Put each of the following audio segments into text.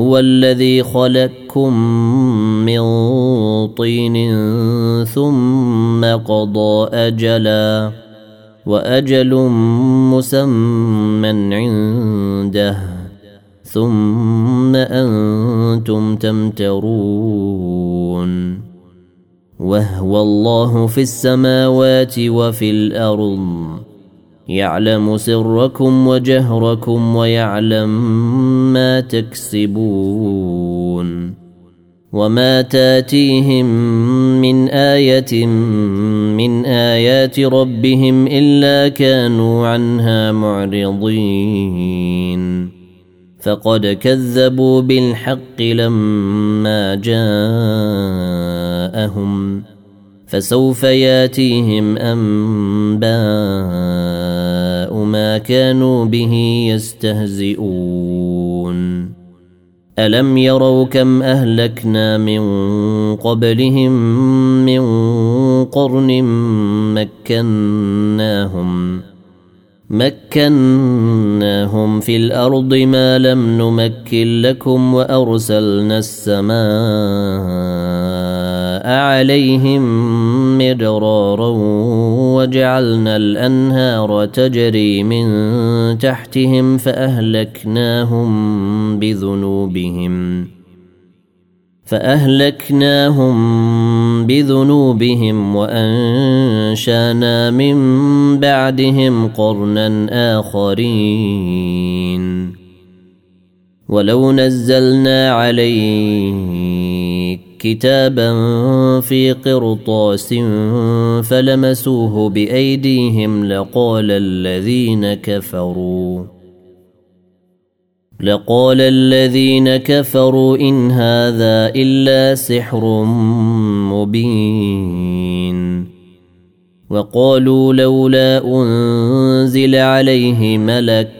هو الذي خلقكم من طين ثم قضى أجلا وأجل مسمى عنده ثم أنتم تمترون وهو الله في السماوات وفي الأرض يعلم سركم وجهركم ويعلم ما تكسبون وما تاتيهم من آية من آيات ربهم إلا كانوا عنها معرضين. فقد كذبوا بالحق لما جاءهم. فسوف ياتيهم أنباء ما كانوا به يستهزئون. ألم يروا كم أهلكنا من قبلهم من قرن مكناهم مكناهم في الأرض ما لم نمكن لكم وأرسلنا السماء عليهم مدرارا وجعلنا الأنهار تجري من تحتهم فأهلكناهم بذنوبهم فأهلكناهم بذنوبهم وأنشأنا من بعدهم قرنا آخرين ولو نزلنا عليك كتابا في قرطاس فلمسوه بأيديهم لقال الذين كفروا لقال الذين كفروا إن هذا إلا سحر مبين وقالوا لولا أنزل عليه ملك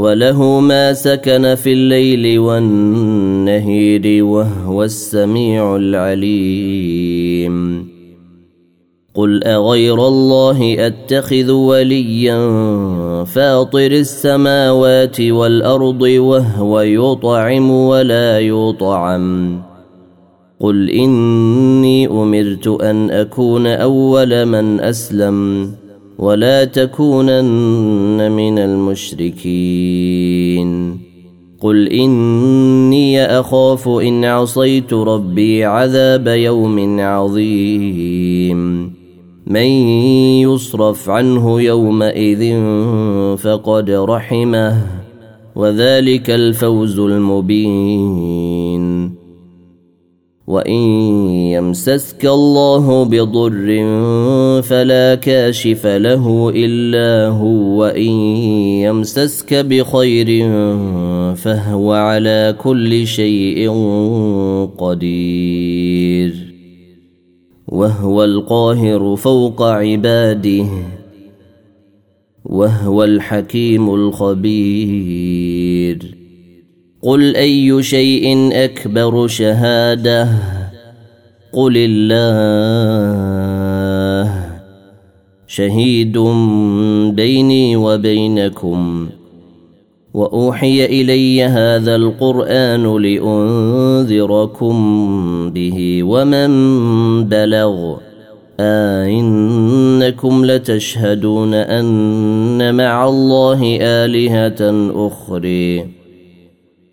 وله ما سكن في الليل والنهير وهو السميع العليم. قل أغير الله أتخذ وليا فاطر السماوات والأرض وهو يطعم ولا يطعم. قل إني أمرت أن أكون أول من أسلم. ولا تكونن من المشركين. قل إني أخاف إن عصيت ربي عذاب يوم عظيم. من يصرف عنه يومئذ فقد رحمه وذلك الفوز المبين. وان يمسسك الله بضر فلا كاشف له الا هو وان يمسسك بخير فهو على كل شيء قدير وهو القاهر فوق عباده وهو الحكيم الخبير قل أي شيء أكبر شهادة؟ قل الله. شهيد بيني وبينكم. وأوحي إلي هذا القرآن لأنذركم به ومن بلغ. أئنكم لتشهدون أن مع الله آلهة أخرى.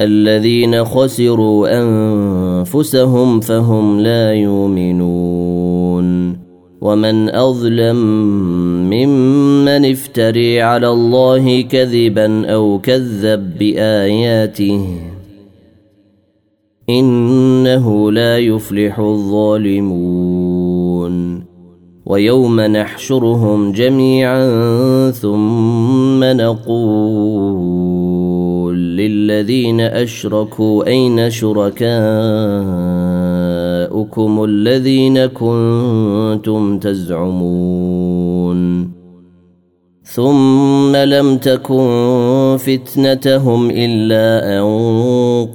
الذين خسروا أنفسهم فهم لا يؤمنون. ومن أظلم ممن افتري على الله كذبا أو كذب بآياته إنه لا يفلح الظالمون. ويوم نحشرهم جميعا ثم نقول للذين أشركوا أين شركاؤكم الذين كنتم تزعمون؟ ثم لم تكن فتنتهم إلا أن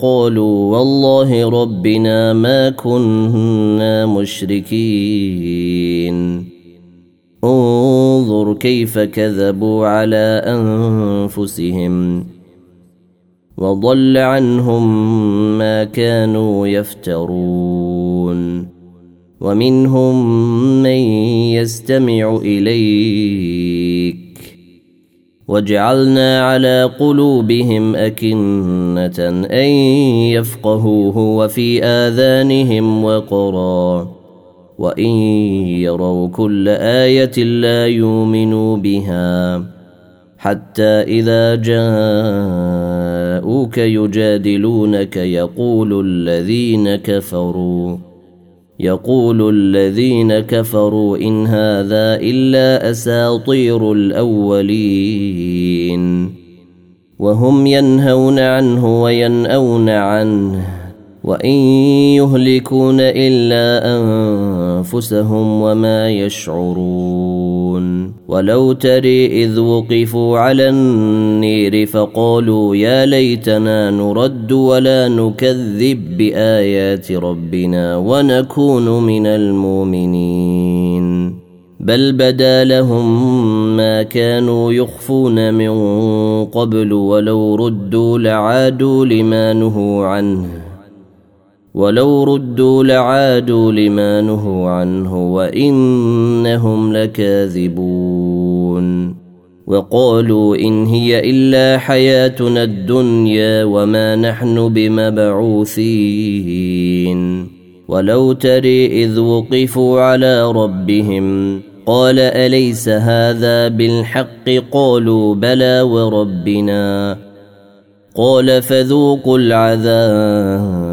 قالوا والله ربنا ما كنا مشركين. انظر كيف كذبوا على أنفسهم. وضل عنهم ما كانوا يفترون. ومنهم من يستمع إليك. وجعلنا على قلوبهم أكنة أن يفقهوه وفي آذانهم وقرا. وإن يروا كل آية لا يؤمنوا بها حتى إذا جاءوك يجادلونك يقول الذين كفروا. يقول الذين كفروا إن هذا إلا أساطير الأولين. وهم ينهون عنه وينأون عنه. وإن يهلكون إلا أنفسهم وما يشعرون. ولو تري إذ وقفوا على النير فقالوا يا ليتنا نرد ولا نكذب بآيات ربنا ونكون من المؤمنين. بل بدا لهم ما كانوا يخفون من قبل ولو ردوا لعادوا لما نهوا عنه. ولو ردوا لعادوا لما نهوا عنه وانهم لكاذبون وقالوا ان هي الا حياتنا الدنيا وما نحن بمبعوثين ولو تري اذ وقفوا على ربهم قال اليس هذا بالحق قالوا بلى وربنا قال فذوقوا العذاب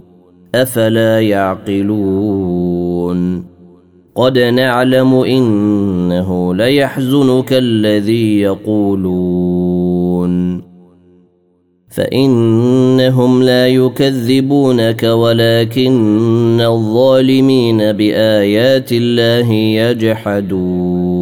أفلا يعقلون قد نعلم إنه ليحزنك الذي يقولون فإنهم لا يكذبونك ولكن الظالمين بآيات الله يجحدون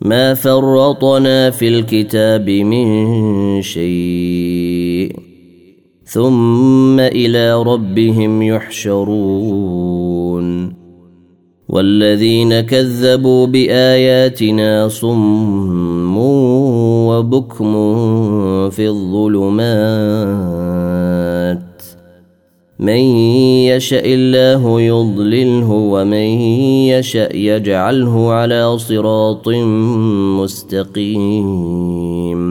ما فرطنا في الكتاب من شيء ثم إلى ربهم يحشرون والذين كذبوا بآياتنا صم وبكم في الظلمات من يشاء الله يضلله ومن يشاء يجعله على صراط مستقيم.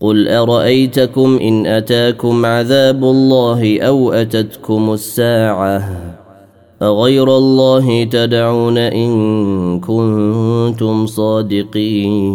قل أرأيتكم إن أتاكم عذاب الله أو أتتكم الساعة؟ أغير الله تدعون إن كنتم صادقين.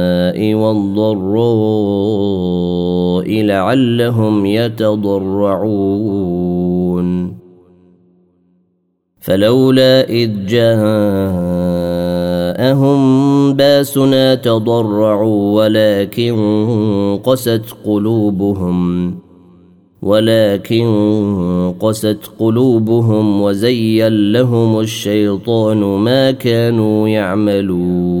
والضراء لعلهم يتضرعون. فلولا إذ جاءهم باسنا تضرعوا ولكن قست قلوبهم ولكن قست قلوبهم وزين لهم الشيطان ما كانوا يعملون.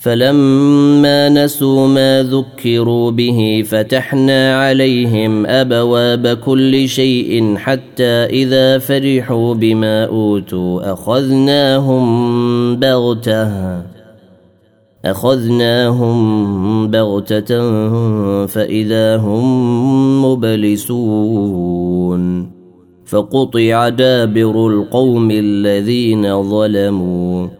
فلما نسوا ما ذكروا به فتحنا عليهم أبواب كل شيء حتى إذا فرحوا بما أوتوا أخذناهم بغتة أخذناهم بغتة فإذا هم مبلسون فقطع دابر القوم الذين ظلموا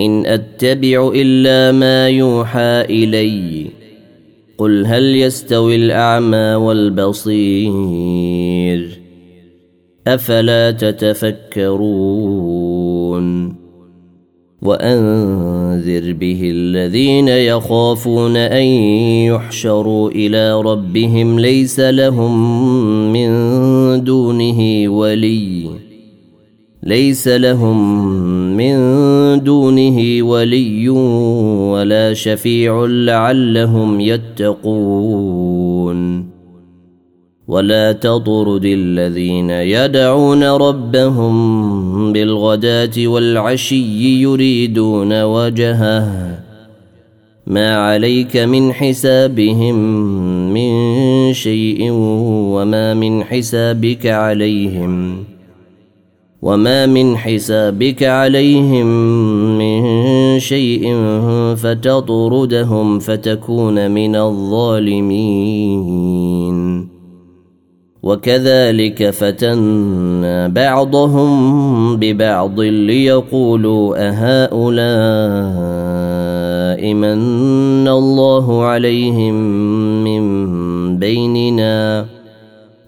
إن أتبع إلا ما يوحى إلي. قل هل يستوي الأعمى والبصير؟ أفلا تتفكرون؟ وأنذر به الذين يخافون أن يحشروا إلى ربهم ليس لهم من دونه ولي. ليس لهم من دونه ولي ولا شفيع لعلهم يتقون. ولا تطرد الذين يدعون ربهم بالغداة والعشي يريدون وجهه. ما عليك من حسابهم من شيء وما من حسابك عليهم. وما من حسابك عليهم من شيء فتطردهم فتكون من الظالمين وكذلك فتنا بعضهم ببعض ليقولوا اهؤلاء من الله عليهم من بيننا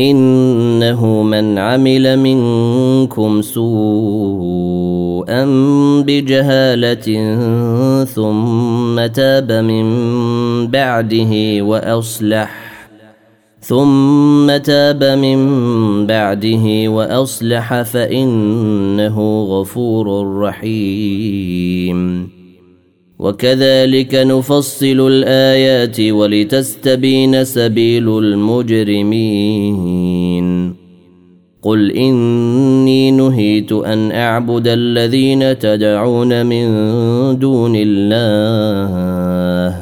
إنه من عمل منكم سوءا بجهالة ثم تاب من بعده وأصلح ثم تاب من بعده وأصلح فإنه غفور رحيم. وكذلك نفصل الآيات ولتستبين سبيل المجرمين. قل إني نهيت أن أعبد الذين تدعون من دون الله.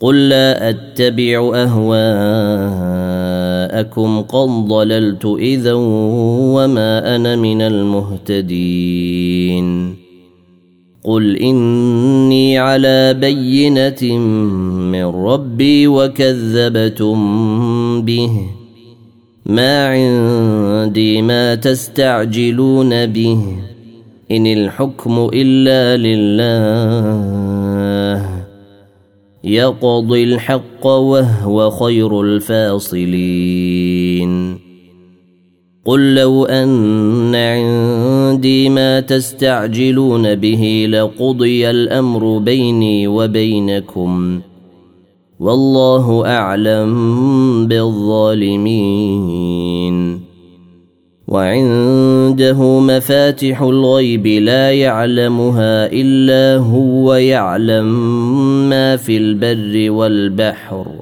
قل لا أتبع أهواءكم قد ضللت إذا وما أنا من المهتدين. قل اني على بينه من ربي وكذبتم به ما عندي ما تستعجلون به ان الحكم الا لله يقضي الحق وهو خير الفاصلين قل لو أن عندي ما تستعجلون به لقضي الأمر بيني وبينكم. والله أعلم بالظالمين. وعنده مفاتح الغيب لا يعلمها إلا هو يعلم ما في البر والبحر.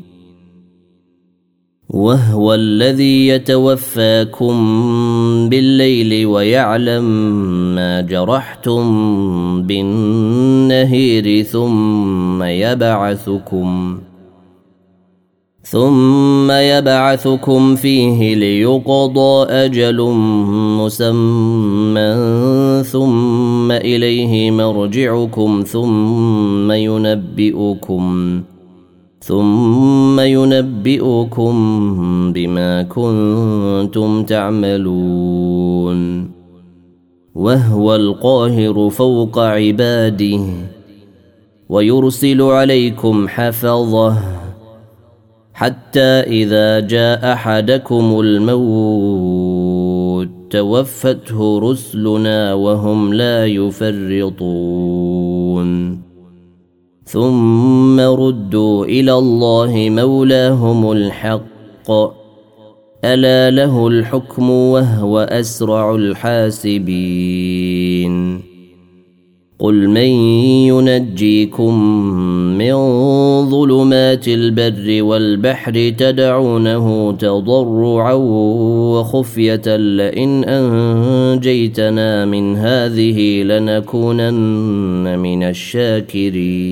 وهو الذي يتوفاكم بالليل ويعلم ما جرحتم بالنهير ثم يبعثكم ثم يبعثكم فيه ليقضى أجل مسمى ثم إليه مرجعكم ثم ينبئكم ثم ينبئكم بما كنتم تعملون. وهو القاهر فوق عباده ويرسل عليكم حفظه حتى إذا جاء أحدكم الموت توفته رسلنا وهم لا يفرطون. ثم ردوا إلى الله مولاهم الحق. ألا له الحكم وهو أسرع الحاسبين. قل من ينجيكم من ظلمات البر والبحر تدعونه تضرعا وخفيه لئن انجيتنا من هذه لنكونن من الشاكرين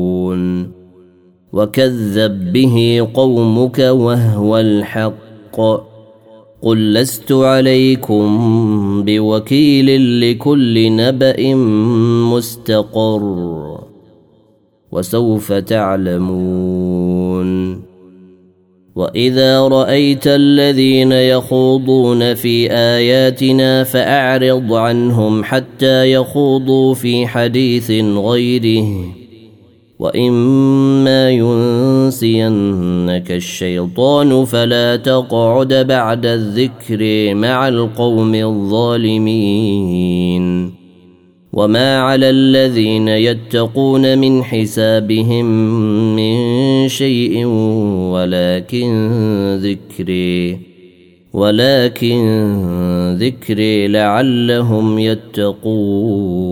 وكذب به قومك وهو الحق قل لست عليكم بوكيل لكل نبا مستقر وسوف تعلمون واذا رايت الذين يخوضون في اياتنا فاعرض عنهم حتى يخوضوا في حديث غيره واما ينسينك الشيطان فلا تقعد بعد الذكر مع القوم الظالمين وما على الذين يتقون من حسابهم من شيء ولكن ذكري ولكن ذكري لعلهم يتقون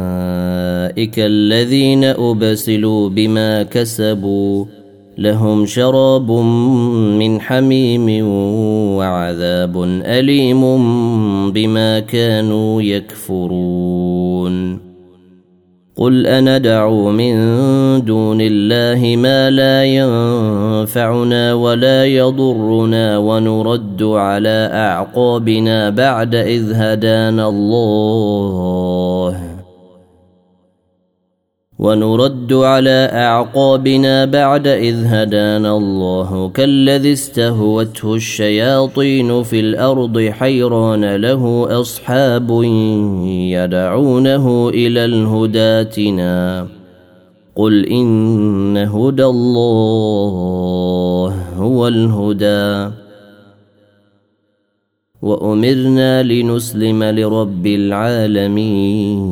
أولئك الذين أبسلوا بما كسبوا لهم شراب من حميم وعذاب أليم بما كانوا يكفرون قل أندعو من دون الله ما لا ينفعنا ولا يضرنا ونرد على أعقابنا بعد إذ هدانا الله ونرد على أعقابنا بعد إذ هدانا الله كالذي استهوته الشياطين في الأرض حيران له أصحاب يدعونه إلى الهداتنا قل إن هدى الله هو الهدى. وأمرنا لنسلم لرب العالمين.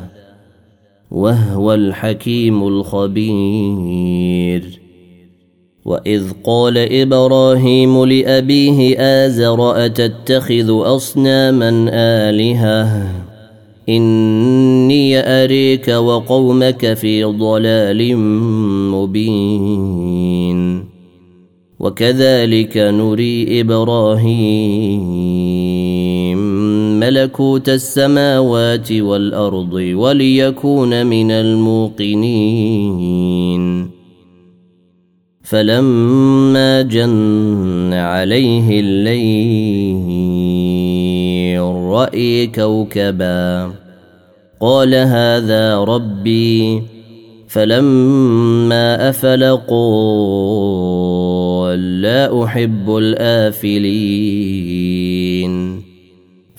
وهو الحكيم الخبير. وإذ قال إبراهيم لأبيه آزر أتتخذ أصناما آلهة؟ إني أريك وقومك في ضلال مبين. وكذلك نري إبراهيم ملكوت السماوات والأرض وليكون من الموقنين. فلما جن عليه الليل رأي كوكبا قال هذا ربي فلما أفل قال لا أحب الآفلين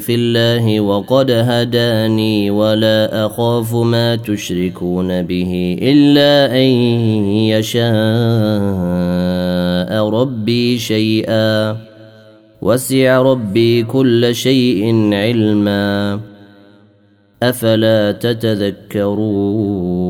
في الله وقد هداني ولا أخاف ما تشركون به إلا أن يشاء ربي شيئا. وسع ربي كل شيء علما. أفلا تتذكرون؟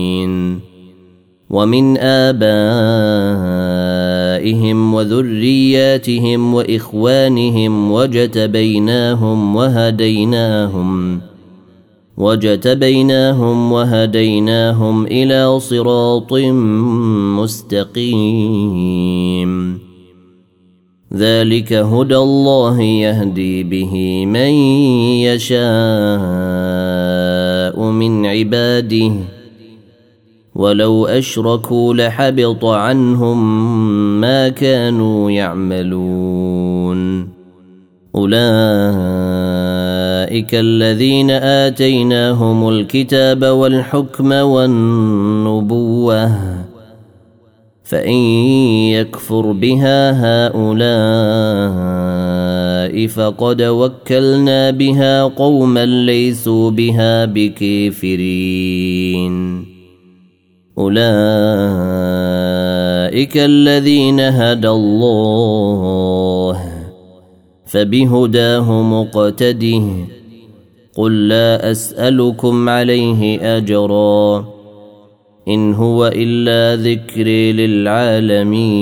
ومن آبائهم وذرياتهم وإخوانهم وجتبيناهم وهديناهم وجتبيناهم وهديناهم إلى صراط مستقيم. ذلك هدى الله يهدي به من يشاء من عباده. ولو أشركوا لحبط عنهم ما كانوا يعملون. أولئك الذين آتيناهم الكتاب والحكم والنبوة فإن يكفر بها هؤلاء فقد وكلنا بها قوما ليسوا بها بكافرين. أولئك الذين هدى الله فبهداه مقتده. قل لا أسألكم عليه أجرا إن هو إلا ذكر للعالمين.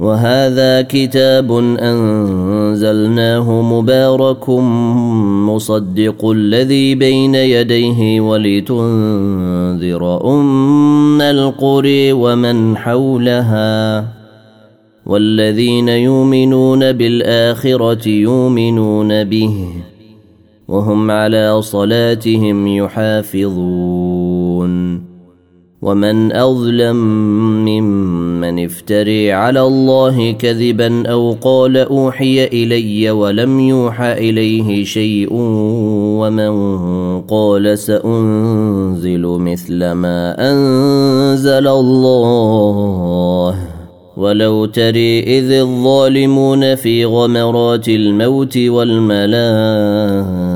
وهذا كتاب أنزلناه مبارك مصدق الذي بين يديه ولتنذر أم القري ومن حولها. والذين يؤمنون بالآخرة يؤمنون به وهم على صلاتهم يحافظون. ومن أظلم ممن افتري على الله كذبا أو قال أوحي إلي ولم يوحى إليه شيء ومن قال سأنزل مثل ما أنزل الله ولو تري إذ الظالمون في غمرات الموت والملائكة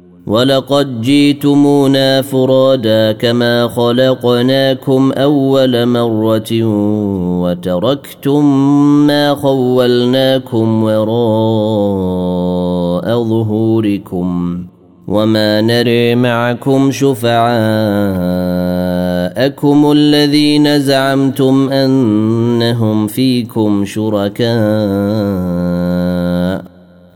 ولقد جيتمونا فرادا كما خلقناكم أول مرة وتركتم ما خولناكم وراء ظهوركم وما نري معكم شفعاءكم الذين زعمتم أنهم فيكم شركاء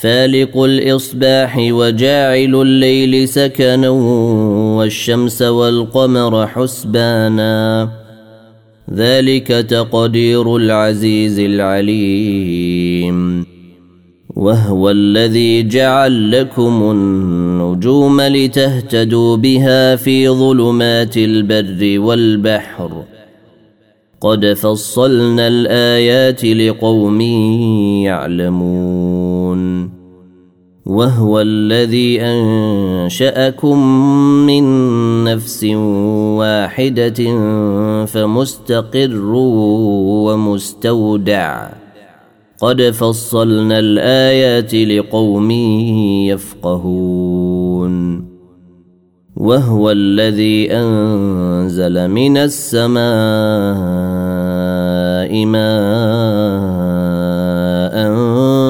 فالق الإصباح وجاعل الليل سكنا والشمس والقمر حسبانا. ذلك تقدير العزيز العليم. وهو الذي جعل لكم النجوم لتهتدوا بها في ظلمات البر والبحر. قد فصلنا الآيات لقوم يعلمون. وهو الذي أنشأكم من نفس واحدة فمستقر ومستودع. قد فصلنا الآيات لقوم يفقهون. وهو الذي أنزل من السماء ماء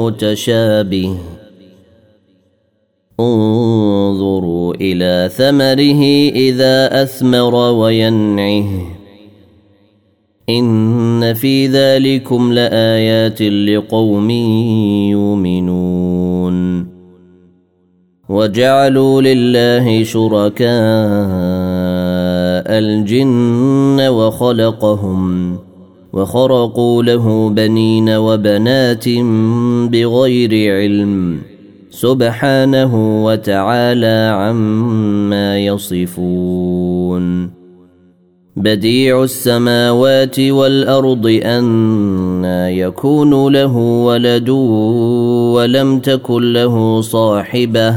متشابه. انظروا إلى ثمره إذا أثمر وينعه. إن في ذلكم لآيات لقوم يؤمنون. وجعلوا لله شركاء الجن وخلقهم. وخرقوا له بنين وبنات بغير علم سبحانه وتعالى عما يصفون. بديع السماوات والأرض أنا يكون له ولد ولم تكن له صاحبة.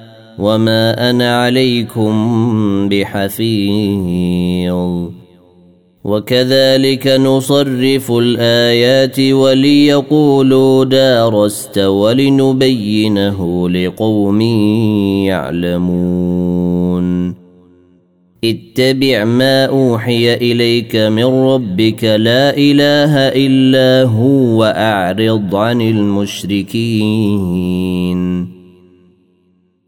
وما أنا عليكم بحفيظ. وكذلك نصرف الايات وليقولوا دارست ولنبينه لقوم يعلمون. اتبع ما اوحي اليك من ربك لا اله الا هو واعرض عن المشركين.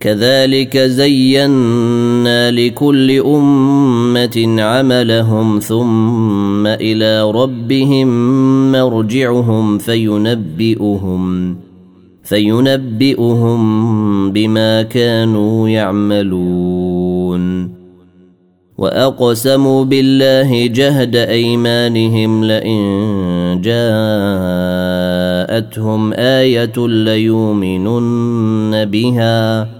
كذلك زينا لكل أمة عملهم ثم إلى ربهم مرجعهم فينبئهم فينبئهم بما كانوا يعملون. وأقسموا بالله جهد أيمانهم لئن جاءتهم آية ليؤمنن بها.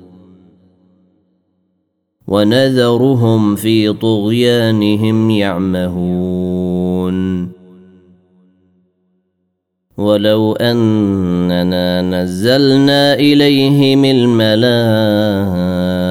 ونذرهم في طغيانهم يعمهون. ولو أننا نزلنا إليهم الملائكة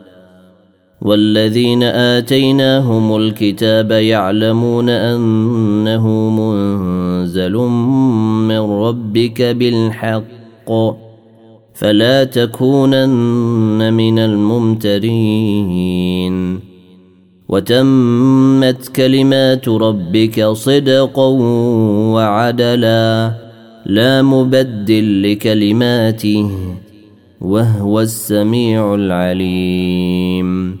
والذين آتيناهم الكتاب يعلمون أنه منزل من ربك بالحق فلا تكونن من الممترين وتمت كلمات ربك صدقا وعدلا لا مبدل لكلماته وهو السميع العليم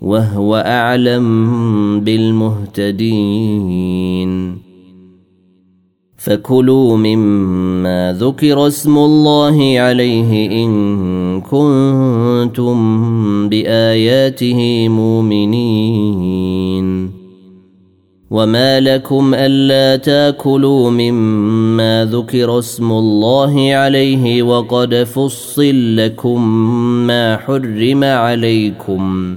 وهو أعلم بالمهتدين. فكلوا مما ذكر اسم الله عليه إن كنتم بآياته مؤمنين. وما لكم ألا تاكلوا مما ذكر اسم الله عليه وقد فصل لكم ما حرم عليكم.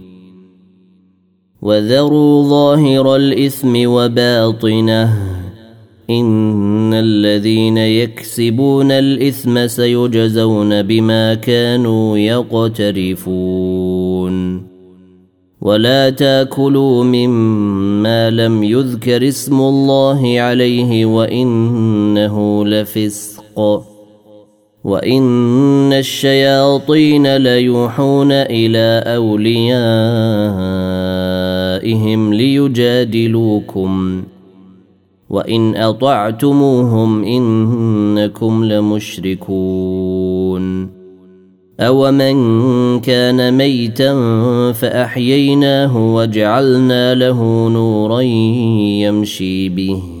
وذروا ظاهر الإثم وباطنه إن الذين يكسبون الإثم سيجزون بما كانوا يقترفون. ولا تاكلوا مما لم يذكر اسم الله عليه وإنه لفسق. وان الشياطين ليوحون إلى اوليائهم ليجادلوكم وان اطعتموهم انكم لمشركون اومن كان ميتا فاحييناه وجعلنا له نورا يمشي به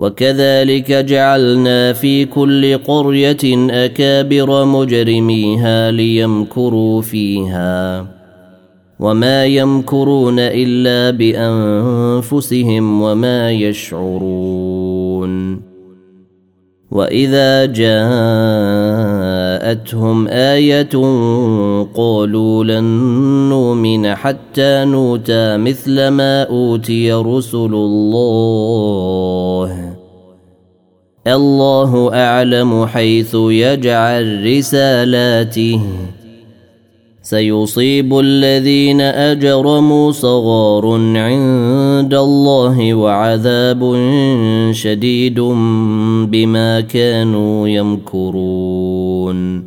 وكذلك جعلنا في كل قرية أكابر مجرميها ليمكروا فيها وما يمكرون إلا بأنفسهم وما يشعرون وإذا جاءتهم آية قالوا لن نؤمن حتى نوتى مثل ما أوتي رسل الله الله أعلم حيث يجعل رسالاته. سيصيب الذين أجرموا صغار عند الله وعذاب شديد بما كانوا يمكرون.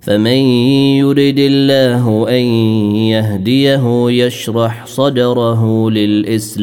فمن يرد الله أن يهديه يشرح صدره للإسلام.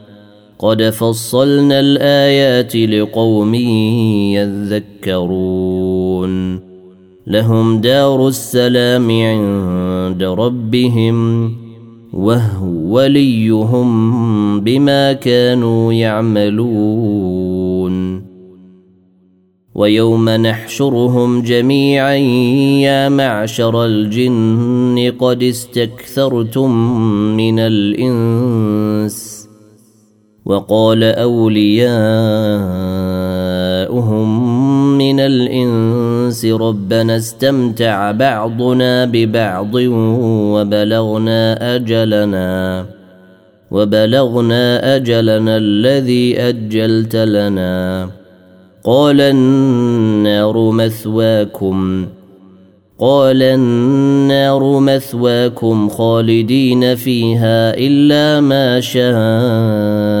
قد فصلنا الآيات لقوم يذكرون. لهم دار السلام عند ربهم وهو وليهم بما كانوا يعملون. ويوم نحشرهم جميعا يا معشر الجن قد استكثرتم من الإنس. وقال أولياؤهم من الإنس ربنا استمتع بعضنا ببعض وبلغنا أجلنا وبلغنا أجلنا الذي أجلت لنا. قال النار مثواكم قال النار مثواكم خالدين فيها إلا ما شاء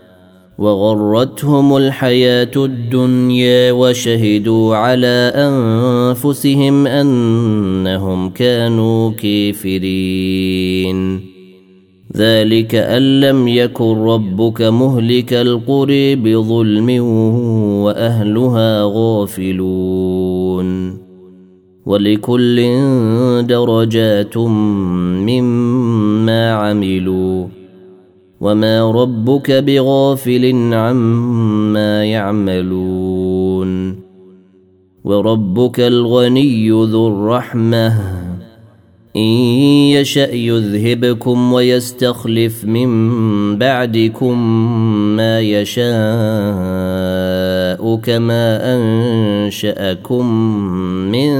وغرتهم الحياة الدنيا وشهدوا على أنفسهم أنهم كانوا كافرين. ذلك أن لم يكن ربك مهلك القرى بظلم وأهلها غافلون. ولكل درجات مما عملوا. وما ربك بغافل عما يعملون وربك الغني ذو الرحمه ان يشا يذهبكم ويستخلف من بعدكم ما يشاء كما انشاكم من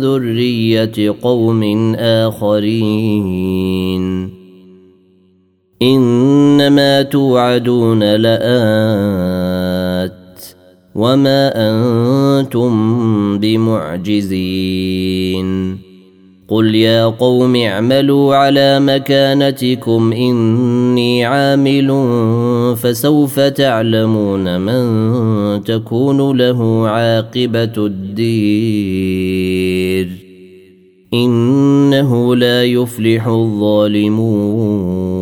ذريه قوم اخرين إنما توعدون لآت وما أنتم بمعجزين. قل يا قوم اعملوا على مكانتكم إني عامل فسوف تعلمون من تكون له عاقبة الدير. إنه لا يفلح الظالمون.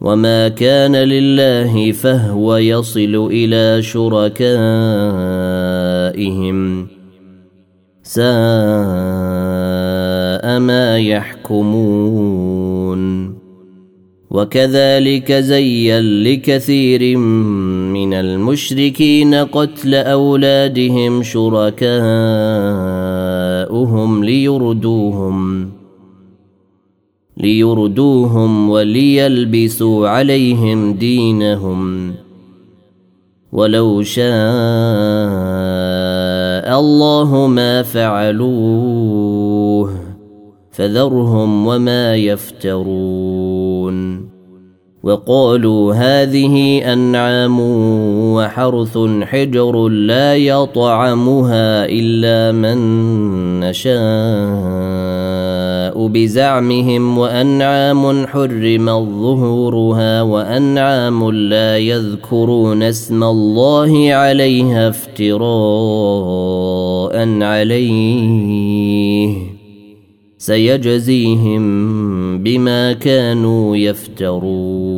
وما كان لله فهو يصل إلى شركائهم ساء ما يحكمون وكذلك زين لكثير من المشركين قتل اولادهم شركاؤهم ليردوهم ليردوهم وليلبسوا عليهم دينهم. ولو شاء الله ما فعلوه فذرهم وما يفترون. وقالوا هذه أنعام وحرث حجر لا يطعمها إلا من نشاء. بزعمهم وأنعام حرم ظهورها وأنعام لا يذكرون اسم الله عليها افتراء عليه. سيجزيهم بما كانوا يفترون.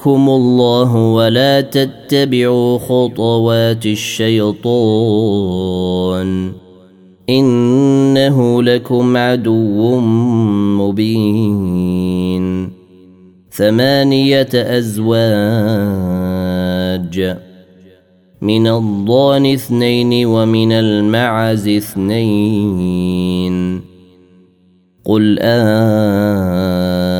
رزقكم الله ولا تتبعوا خطوات الشيطان انه لكم عدو مبين ثمانيه ازواج من الضان اثنين ومن المعز اثنين قل آه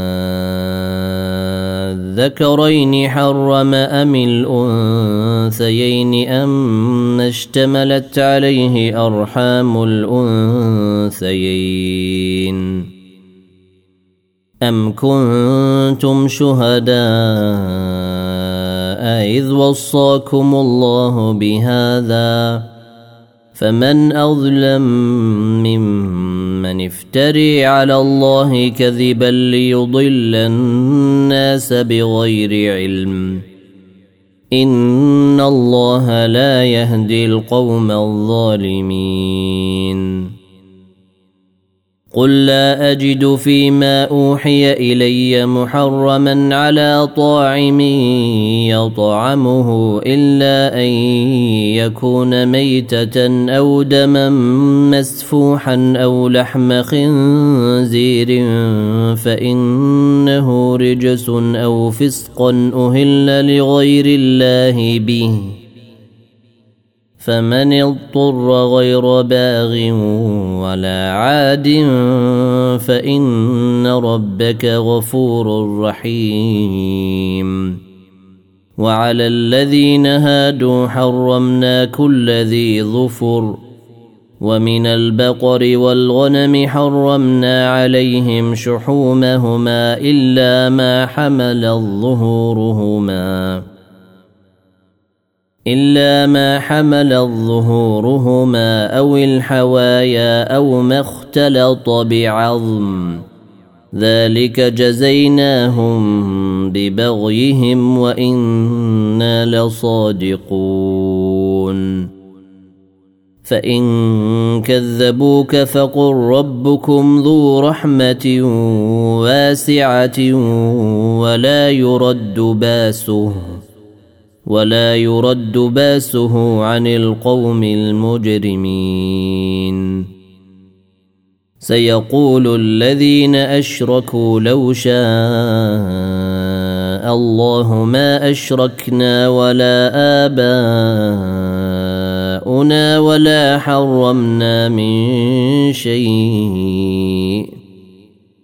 الذكرين حرم أم الأنثيين أم اشتملت عليه أرحام الأنثيين أم كنتم شهداء إذ وصاكم الله بهذا فمن أظلم ممن افتري على الله كذبا ليضل الناس بغير علم. إن الله لا يهدي القوم الظالمين. قل لا اجد فيما اوحي الي محرما على طاعم يطعمه الا ان يكون ميته أو دما مسفوحا أو لحم خنزير فانه رجس أو فسقا أهل لغير الله به فمن اضطر غير باغ ولا عاد فإن ربك غفور رحيم. وعلى الذين هادوا حرمنا كل ذي ظفر ومن البقر والغنم حرمنا عليهم شحومهما إلا ما حمل ظهورهما إلا ما حمل ظهورهما أو الحوايا أو ما اختلط بعظم. ذلك جزيناهم ببغيهم وإنا لصادقون. فإن كذبوك فقل ربكم ذو رحمة واسعة ولا يرد باسه. ولا يرد باسه عن القوم المجرمين. سيقول الذين أشركوا لو شاء الله ما أشركنا ولا آباؤنا ولا حرمنا من شيء.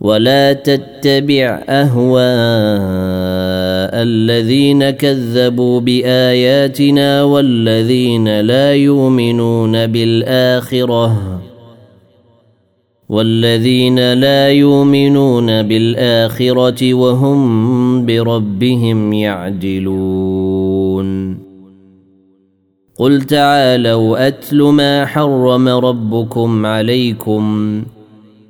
ولا تتبع أهواء الذين كذبوا بآياتنا والذين لا يؤمنون بالآخرة والذين لا يؤمنون بالآخرة وهم بربهم يعدلون. قل تعالوا أتل ما حرم ربكم عليكم.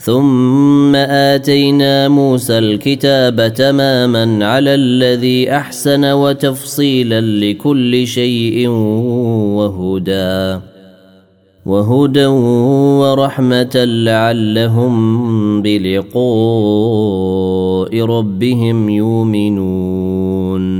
ثم آتينا موسى الكتاب تماما على الذي أحسن وتفصيلا لكل شيء وهدى وهدى ورحمة لعلهم بلقاء ربهم يؤمنون.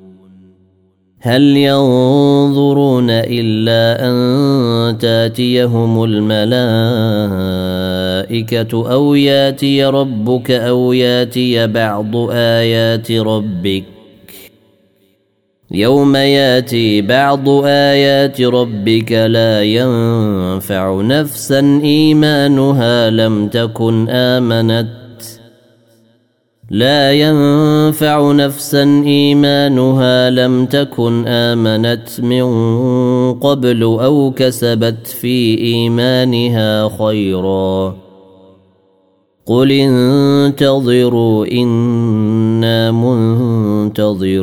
هل ينظرون إلا أن تأتيهم الملائكة أو يأتي ربك أو يأتي بعض آيات ربك؟ يوم يأتي بعض آيات ربك لا ينفع نفسا إيمانها لم تكن آمنت. لا ينفع نفسا إيمانها لم تكن آمنت من قبل أو كسبت في إيمانها خيرا. قل انتظروا أنا منتظرون.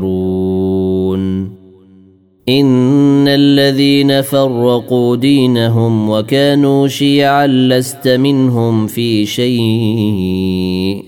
ان الذين فرقوا دينهم وكانوا شيعا لست منهم في شيء.